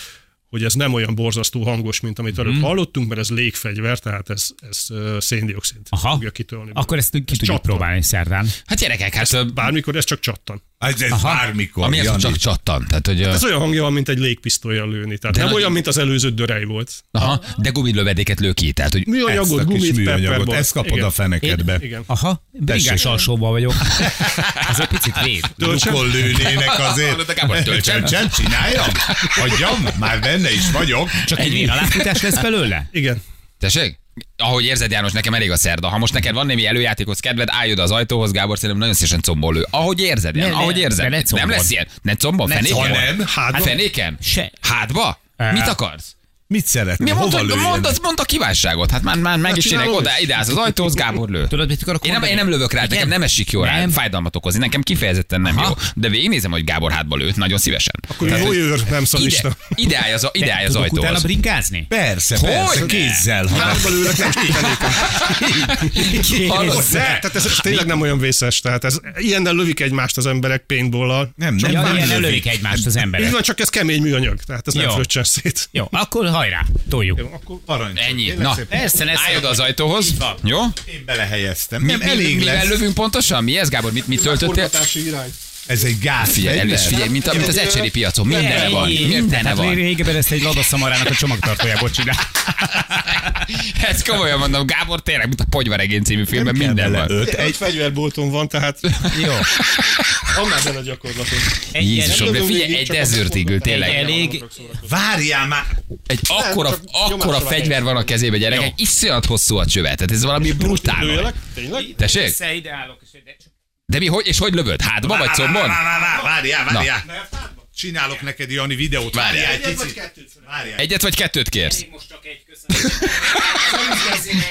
S4: hogy ez nem olyan borzasztó hangos, mint amit előbb
S1: Mhm.
S4: hallottunk, mert ez légfegyver, tehát ez, ez széndiokszid
S3: Aha.
S4: fogja kitölni.
S3: Akkor ezt ki tudjuk
S4: csattan.
S3: próbálni szerdán.
S1: Hát gyerekek, hát ö,
S4: Bármikor ez csak csattan.
S2: Ez, ez bármikor.
S1: ami
S2: Jani.
S1: csak csattan. Tehát, hogy, ö,
S4: Ez olyan hangja van, mint egy légpisztolyjal lőni. Tehát
S1: De
S4: nem
S1: nagy-
S4: olyan, mint az előző dörej volt.
S1: aha, de gumilövedéket lő ki. Tehát, hogy
S4: Műanyagot, gumit,
S2: műanyagot, ezt kapod
S4: Igen.
S2: a fenekedbe.
S4: Igen.
S3: Aha, bringás alsóban vagyok. Ez egy picit véd.
S2: Lukol lőnének azért.
S1: Töltsem.
S2: Töltsem, csináljam? Hagyjam? Már benne is vagyok.
S3: Csak egy vén aláfutás lesz belőle?
S4: Igen.
S1: Tessék? Ahogy érzed, János, nekem elég a szerda. Ha most neked van némi előjátékos kedved, állj oda az ajtóhoz, Gábor, szerintem nagyon szívesen combol lő. Ahogy érzed,
S3: Ne, ne,
S1: ahogy érzed.
S3: ne
S1: nem
S3: combon.
S1: lesz ilyen. Ne combon,
S3: Ne
S1: fenéken?
S2: Nem,
S4: hátba.
S1: Fenéken?
S3: Se.
S1: Hátba? Mit akarsz?
S2: Mit szeretnél?
S1: Mi
S2: Hova
S1: mondtad,
S2: lőjen?
S1: mondd, mondd a kívánságot. Hát már, már meg is
S4: csinálom
S1: ének oda,
S4: is.
S1: ide az ajtóhoz, Gábor lő.
S3: Tudod, mit akarok
S1: Én nem, én nem lövök rá, nekem nem esik jó rá, fájdalmat okozni, nekem kifejezetten nem
S3: Aha.
S1: jó. De végignézem, hogy Gábor hátba lőtt, nagyon szívesen.
S4: Akkor
S1: Tehát, hogy
S4: voyeur, nem
S1: ide,
S4: szadista.
S1: ide állj az, ide állj az
S3: tudok utána
S1: ajtóhoz.
S3: bringázni?
S2: Persze,
S1: Hogy
S2: persze, kézzel.
S4: Hátba lőnek, nem
S1: Hallod?
S4: Tehát ez, tényleg nem olyan vészes. Tehát ez, ilyennel lövik egymást az emberek paintball-al.
S2: nem, nem, nem lövik.
S3: egymást az
S4: Így
S3: emberek.
S4: van, csak ez kemény műanyag. Tehát ez nem
S3: Jó.
S4: fröccsen szét.
S3: Jó, akkor hajrá, toljuk.
S4: Akkor
S2: Parancs.
S1: Ennyi. Na.
S3: Persze, ez
S1: állj oda az ajtóhoz. Jó?
S2: Én belehelyeztem. Nem,
S1: mi,
S2: elég
S1: mivel
S2: lesz.
S1: lövünk pontosan? Mi ez, Gábor? Mit, mit töltöttél?
S4: Forgatási irány.
S2: Ez egy gáz.
S1: Figyelj, el is figyelj, mint, mint az ecseri piacon. Mindene van. Mindene
S3: Hát
S1: van.
S3: régebben ezt egy ladaszamarának a csomagtartójából csinál.
S1: Ezt komolyan mondom, Gábor tényleg, mint a Pogyvaregény című filmben minden van.
S2: Öt,
S4: Egy
S2: egy,
S4: fegyverbolton van, tehát
S3: Jó.
S4: van már benne gyakorlaton.
S3: Egy ilyen-
S1: Jézusom, de figyelj, egy Eagle, tényleg.
S3: Egy elég-
S2: várjál már.
S1: Egy akkora, akkora fegyver van a kezébe, gyerekek, iszonyat hosszú a csövet. Tehát ez valami brutál.
S4: Tényleg?
S1: Tessék?
S3: Persze, ide állok, és
S1: De mi, hogy, és hogy lövöd? Hátba vagy combon?
S2: Várjál, várjál, várjál, várjál. Csinálok neked, Jani, videót.
S1: Várjál.
S2: Várjál egy picit. Várjál.
S1: Egyet vagy kettőt kérsz?
S3: Most csak egy köszönöm.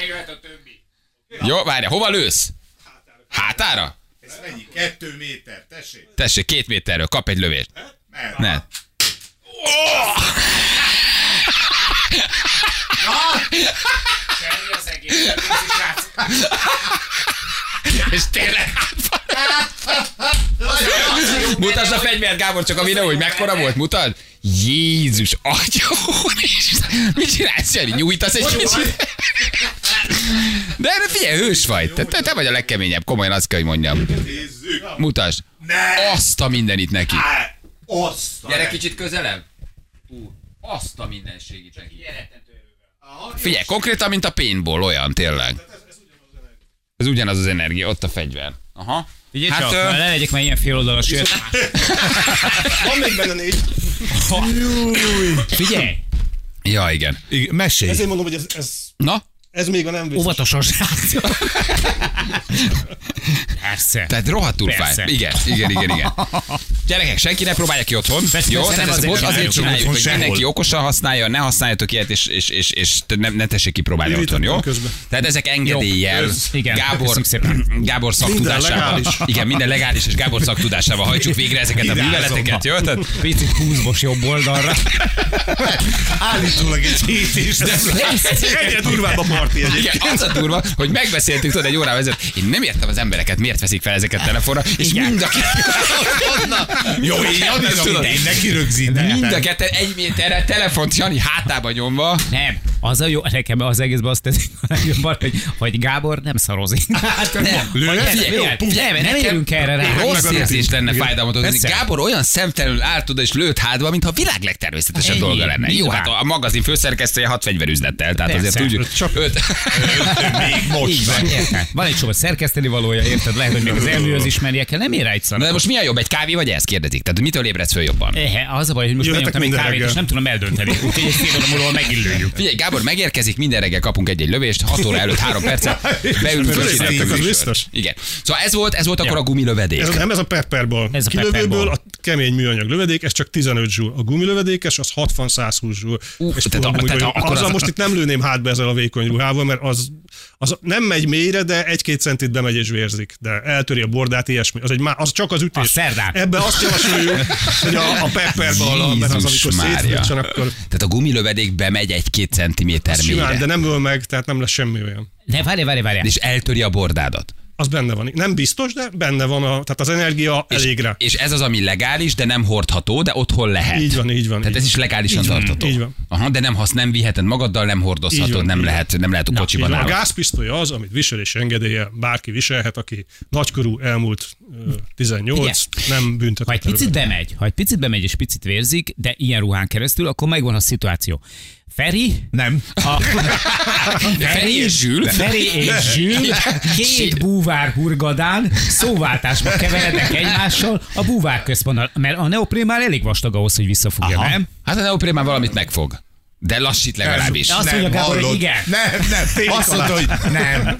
S3: Jöhet a többi.
S1: Jó, várja, hova lősz? Hátára?
S2: Ez mennyi? Kettő méter, tessék.
S1: Tessék, két méterről, kap egy lövést.
S2: Nem.
S1: Ne. És tényleg Mutasd a fegyvert, Gábor, csak a videó, hogy mekkora volt, mutasd. Jézus, atya úristen. Mit csinálsz, Jani? Nyújtasz egy kicsit? De erre figyelj, hős vagy. Te, te, te vagy a legkeményebb, komolyan azt kell, hogy mondjam. Mutasd. Azt a mindenit neki.
S2: Azt.
S1: Gyere kicsit közelebb. Ú, azt a mindenségit neki. Figyelj, konkrétan, mint a paintball, olyan tényleg. Ez ugyanaz az energia, ott a fegyver. Aha.
S3: Figyelj
S1: Hát,
S3: csak,
S1: ö-
S3: ne legyek már ilyen féloldalas. jött.
S4: Van még benne négy.
S3: Figyelj,
S1: Ja, igen.
S2: Igen, mesélj.
S4: Ezért mondom, hogy ez, ez,
S1: Na,
S4: ez még a nem biztos.
S3: óvatosan srác. Persze.
S1: tehát rohadtul
S3: Persze.
S1: fáj. Igen, igen, igen, igen. Gyerekek, senki ne próbálja ki otthon.
S3: Persze,
S1: Jó,
S3: persze,
S1: tehát
S3: nem azért
S1: most azért
S3: csináljuk.
S1: hogy
S2: Otthon
S1: mindenki
S2: sehol.
S1: okosan használja, ne használjatok ilyet, és, és, és, és ne, ne tessék ki próbálni otthon, jó?
S4: közben.
S1: Tehát ezek engedéllyel,
S3: ez- igen,
S1: Gábor. Gábor szaktudásával. Igen, minden legális, és Gábor szaktudásával hajtsuk végre ezeket a műveleteket, jó? Tehát,
S3: Picit húzmos jobb oldalra.
S2: Állítólag egy hét és nem
S4: Egyre durvább a parti
S1: Igen,
S4: egyébként.
S1: az a durva, hogy megbeszéltük tudod egy órával ezelőtt. Én nem értem az embereket, miért veszik fel ezeket telefonra, és mind a
S2: Jó, én addigra
S1: Tudod,
S2: neki rögzítem.
S1: Mind a ketten egy méterre telefont Jani hátába nyomva.
S3: Nem, az a jó, nekem az egészben azt teszik a legjobban, hogy, hogy Gábor nem szarozik. Hát,
S1: Nem,
S3: nem, nem
S1: nekem
S3: érünk erre rá.
S1: Rossz érzés lenne fájdalmat okozni. Gábor olyan szemtelenül állt oda és lőtt hátba, mintha a világ legtermészetesebb dolga lenne. Jó,
S3: nyilván.
S1: hát a magazin főszerkesztője hat fegyverüzlettel, tehát azért tudjuk.
S4: Csak-
S1: Öt.
S2: Még most.
S3: Van, egy csomó szerkeszteni valója, érted? Lehet, hogy még az elműhöz ismerjek el, nem ér egy
S1: Na de most mi a jobb, egy kávé vagy ezt kérdezik? Tehát mitől ébredsz föl jobban?
S3: Ehe, az a baj, hogy most egy kávét, és nem tudom eldönteni. Úgyhogy egy fél óra múlva megint lőjük.
S1: Figyelj, Gábor megérkezik, minden reggel kapunk egy-egy lövést, 6 óra előtt 3 percet, beülünk és műsort.
S4: biztos.
S1: Igen. Szóval ez volt, ez volt akkor a gumilövedék.
S4: Ez, nem ez a pepperball.
S3: Ez a
S4: Kilövőből a kemény műanyag lövedék, ez csak 15 zsúl. A gumilövedékes az 60-120 zsúl.
S1: Ú,
S4: és
S1: tehát a-
S4: puha
S1: tehát
S4: gumilövedék.
S1: akkor
S4: Azzal
S1: az-
S4: most itt nem lőném hátba ezzel a vékony ruhával, mert az, az nem megy mélyre, de egy-két centit bemegy és vérzik. De eltöri a bordát, ilyesmi. Az, egy, má- az csak az ütés.
S3: A szerdán.
S4: Ebben azt javasoljuk, hogy a, a pepperball, mert az, amikor szétfricsan, akkor
S1: Tehát a gumilövedék bemegy egy-két centiméter
S4: simán,
S1: mélyre.
S4: de nem öl meg, tehát nem lesz semmi olyan.
S3: Ne, várj, várj, várj.
S1: És eltöri a bordádat.
S4: Az benne van. Nem biztos, de benne van, a, tehát az energia elég rá.
S1: És ez az, ami legális, de nem hordható, de otthon lehet.
S4: Így van, így van,
S1: Tehát
S4: így
S1: ez is legálisan
S4: Így van,
S1: tartható.
S4: így van.
S1: Aha, de nem hasz, nem viheted magaddal, nem hordozhatod,
S4: van,
S1: nem
S4: így
S1: lehet, nem lehet a kocsiban
S4: van. A gázpisztoly az, amit viselési engedélye bárki viselhet, aki nagykorú elmúlt ö, 18,
S3: Figyelj.
S4: nem büntetett.
S3: Ha egy picit bemegy, ha egy picit bemegy és picit vérzik, de ilyen ruhán keresztül, akkor megvan a szituáció. Feri,
S2: Nem.
S3: a,
S1: Feri és Zsül.
S3: Feri és Zsül két búvár hurgadán szóváltásba keverednek egymással a búvár központnal, mert a neoprén már elég vastag ahhoz, hogy visszafogja,
S1: Aha.
S3: nem?
S1: Hát a neoprén már valamit megfog. De lassít legalábbis.
S3: De azt mondja Gábor, hogy igen.
S2: Nem, nem. Azt mondta, hogy nem.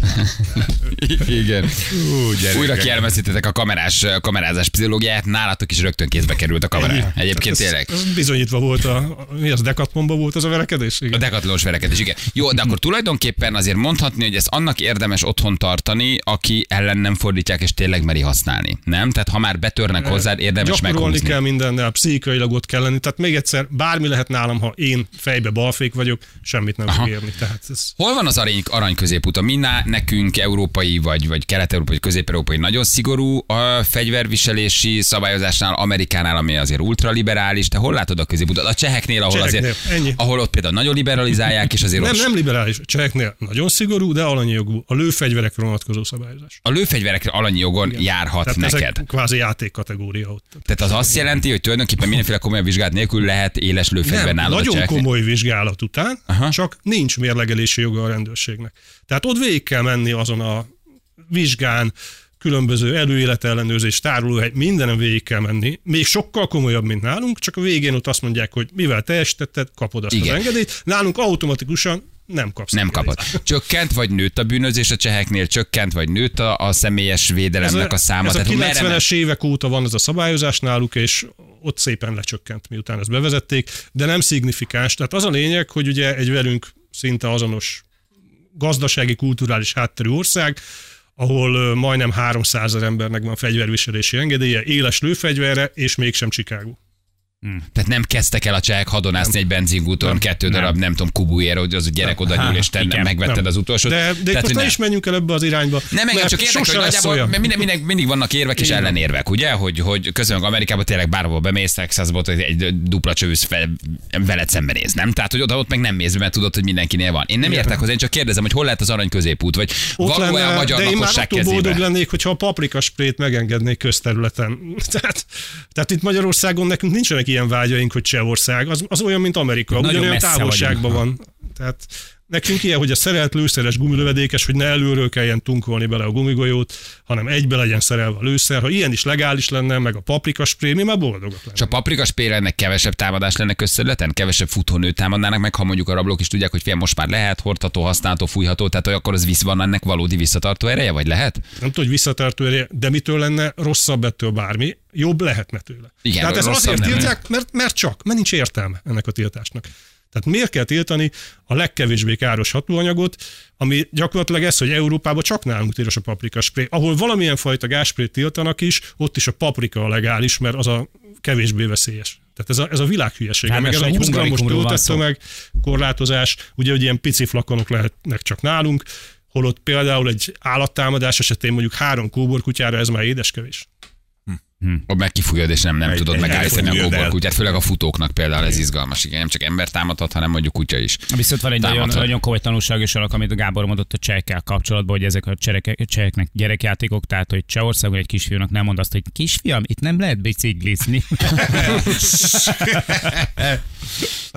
S1: Igen.
S2: Ú, gyerekek.
S1: Újra kielmezítettek a kamerás, kamerázás pszichológiáját, nálatok is rögtön kézbe került a kamera. Egyébként
S4: Ez,
S1: tényleg.
S4: ez bizonyítva volt a, a mi az Decathlonban volt az a verekedés?
S1: A
S4: Igen.
S1: dekatlonos verekedés, igen. Jó, de akkor tulajdonképpen azért mondhatni, hogy ezt annak érdemes otthon tartani, aki ellen nem fordítják és tényleg meri használni. Nem? Tehát ha már betörnek hozzád, érdemes
S4: Gyakorolni
S1: meghúzni.
S4: kell mindennel, pszichikailag ott kell lenni. Tehát még egyszer, bármi lehet nálam, ha én fejbe balfék vagyok, semmit nem fog érni. Tehát ez
S1: Hol van az arany, arany középút? Mi ná- nekünk európai, vagy, vagy kelet-európai, vagy közép-európai nagyon szigorú a fegyverviselési szabályozásnál, Amerikánál, ami azért ultraliberális, de hol látod a középutat? A cseheknél, ahol
S4: Cseheknél,
S1: azért,
S4: ennyi.
S1: ahol ott például nagyon liberalizálják, és azért
S4: nem,
S1: ott
S4: nem liberális. A Cseheknél nagyon szigorú, de alanyi jogú. A lőfegyverekre vonatkozó szabályozás.
S1: a lőfegyverekre alanyi jogon járhat
S4: Tehát
S1: neked.
S4: ezek kvázi játékkategória ott.
S1: Tehát az azt jelenti, hogy tulajdonképpen mindenféle komolyabb vizsgát nélkül lehet éles lőfegyver
S4: Nem, nagyon komoly vizsgálat után.
S1: Aha.
S4: csak nincs mérlegelési joga a rendőrségnek. Tehát ott végig kell menni azon a vizsgán, különböző előéletellenőrzés, tárolóhely, mindenem végig kell menni. Még sokkal komolyabb, mint nálunk, csak a végén ott azt mondják, hogy mivel teljesítetted, kapod azt
S1: Igen.
S4: az engedélyt. Nálunk automatikusan nem kapsz.
S1: Nem
S4: engedélyt.
S1: kapod. Csökkent vagy nőtt a bűnözés a cseheknél, csökkent vagy nőtt a, a személyes védelemnek a száma.
S4: Ez a
S1: Tehát merre megy?
S4: 90-es évek óta van ez a szabályozás náluk, és ott szépen lecsökkent, miután ezt bevezették, de nem szignifikáns. Tehát az a lényeg, hogy ugye egy velünk szinte azonos gazdasági, kulturális hátterű ország, ahol majdnem 300 ezer embernek van fegyverviselési engedélye, éles lőfegyverre, és mégsem Chicago.
S1: Tehát nem kezdtek el a csehek hadonászni egy benzinkúton, kettő darab, nem tudom, kubújér, hogy az a gyerek oda nyúl, és te
S3: igen,
S1: megvetted
S4: nem.
S1: az utolsót.
S4: De, de
S1: Tehát,
S4: most ne is menjünk el ebbe az irányba.
S1: nem,
S4: mert
S1: csak érdekel, hogy nagyjából
S4: olyan.
S1: minden, minden, mindig vannak érvek és
S4: Igen.
S1: ellenérvek, ugye? Hogy, hogy közben meg Amerikában tényleg bárhol bemész, Texasból egy dupla csövűsz fel, veled szembenéz, nem? Tehát, hogy oda ott meg nem mész, mert tudod, hogy mindenkinél van. Én nem értek hozzá, én csak kérdezem, hogy hol lehet az arany középút, vagy
S4: Ott
S1: való a
S4: lenne,
S1: magyar
S4: de én már attól boldog lennék, hogyha a paprika sprayt megengednék közterületen. Tehát, tehát itt Magyarországon nekünk nincsenek ilyen vágyaink, hogy Csehország. Az, az olyan, mint Amerika. Ugyanolyan távolságban van. Tehát nekünk ilyen, hogy a szerelt lőszeres gumilövedékes, hogy ne előről kelljen tunkolni bele a gumigolyót, hanem egybe legyen szerelve a lőszer. Ha ilyen is legális lenne, meg a paprika spray, mi már boldogak
S1: És a
S4: lennénk.
S1: paprika spélennek kevesebb támadás lenne közterületen? Kevesebb futónőt támadnának meg, ha mondjuk a rablók is tudják, hogy fél most már lehet, hordható, használható, fújható, tehát hogy akkor az visz van ennek valódi visszatartó ereje, vagy lehet?
S4: Nem tudom, hogy visszatartó ereje, de mitől lenne rosszabb ettől bármi, jobb lehetne tőle.
S1: Igen,
S4: Tehát ez
S1: rosszabb
S4: azért
S1: nem
S4: tiltják, mert, mert csak, mert nincs értelme ennek a tiltásnak. Tehát miért kell tiltani a legkevésbé káros hatóanyagot, ami gyakorlatilag ez, hogy Európában csak nálunk tilos a paprika spray. Ahol valamilyen fajta gázsprayt tiltanak is, ott is a paprika a legális, mert az a kevésbé veszélyes. Tehát ez a, ez a világ hülyesége.
S3: Hát,
S4: meg ez a
S3: mert
S4: 20
S3: egy
S4: grammos
S3: hungarikumról van szó.
S4: töltett tömeg korlátozás, ugye, hogy ilyen pici flakonok lehetnek csak nálunk, holott például egy állattámadás esetén mondjuk három kóborkutyára ez már édeskevés.
S1: Ott meg kifújod, és nem, nem
S2: Egy-
S1: tudod
S2: egy-
S1: megállítani a
S2: el.
S1: kóborkutyát, főleg a futóknak például ez izgalmas. Igen, nem csak ember támadhat, hanem mondjuk kutya is.
S3: Viszont van egy nagyon,
S1: Támadhat.
S3: nagyon komoly tanulságos alak, amit a Gábor mondott a csehekkel kapcsolatban, hogy ezek a csereke, cseheknek gyerekjátékok, tehát hogy Csehországon egy kisfiúnak nem mond azt, hogy kisfiam, itt nem lehet biciklizni.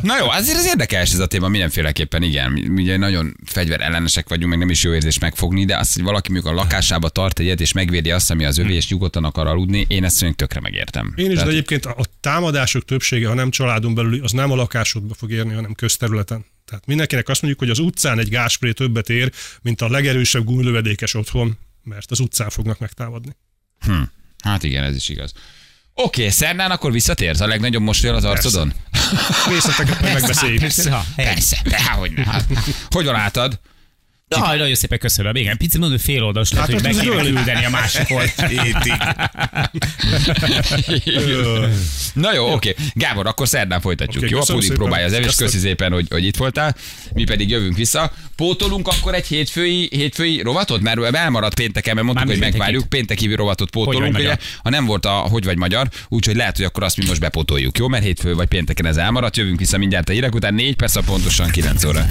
S1: Na jó, azért ez érdekes ez a téma mindenféleképpen, igen. Ugye nagyon fegyver ellenesek vagyunk, meg nem is jó érzés megfogni, de azt, hogy valaki mondjuk a lakásába tart egyet, és megvédi azt, ami az övé, és nyugodtan akar aludni, én mondjuk tökre megértem.
S4: Én is,
S1: Tehát-
S4: de egyébként a támadások többsége, ha nem családon belüli, az nem a lakásodba fog érni, hanem közterületen. Tehát mindenkinek azt mondjuk, hogy az utcán egy gázspré többet ér, mint a legerősebb gumilövedékes otthon, mert az utcán fognak megtámadni.
S1: Hm. Hát igen, ez is igaz. Oké, okay, Szernán akkor visszatérsz? A legnagyobb mosolyal az arcodon?
S4: Részleteket meg megbeszéljük.
S3: Ha,
S1: Persze, dehogy ne. Hát, hogy van átad?
S3: Jaj, nagyon szépen köszönöm. Igen, pici mondom, hogy fél oldas lett,
S4: Hát
S3: hogy meg kéne küldeni a másik oldalt.
S2: Étik.
S1: Na jó, oké. Gábor, akkor szerdán folytatjuk.
S4: Oké,
S1: jó, a
S4: szépen.
S1: próbálja az evés. Köszi szépen, hogy, hogy itt voltál. Mi pedig jövünk vissza. Pótolunk akkor egy hétfői, hétfői rovatot? Mert elmaradt pénteken, mert mondtuk,
S3: Már
S1: hogy megvárjuk. Pénteki rovatot pótolunk,
S3: vagy
S1: ugye? Ha nem volt a hogy vagy magyar, úgyhogy lehet, hogy akkor azt mi most bepótoljuk. Jó, mert hétfő vagy pénteken ez elmaradt. Jövünk vissza mindjárt a hírek után. 4 perc a pontosan 9 óra.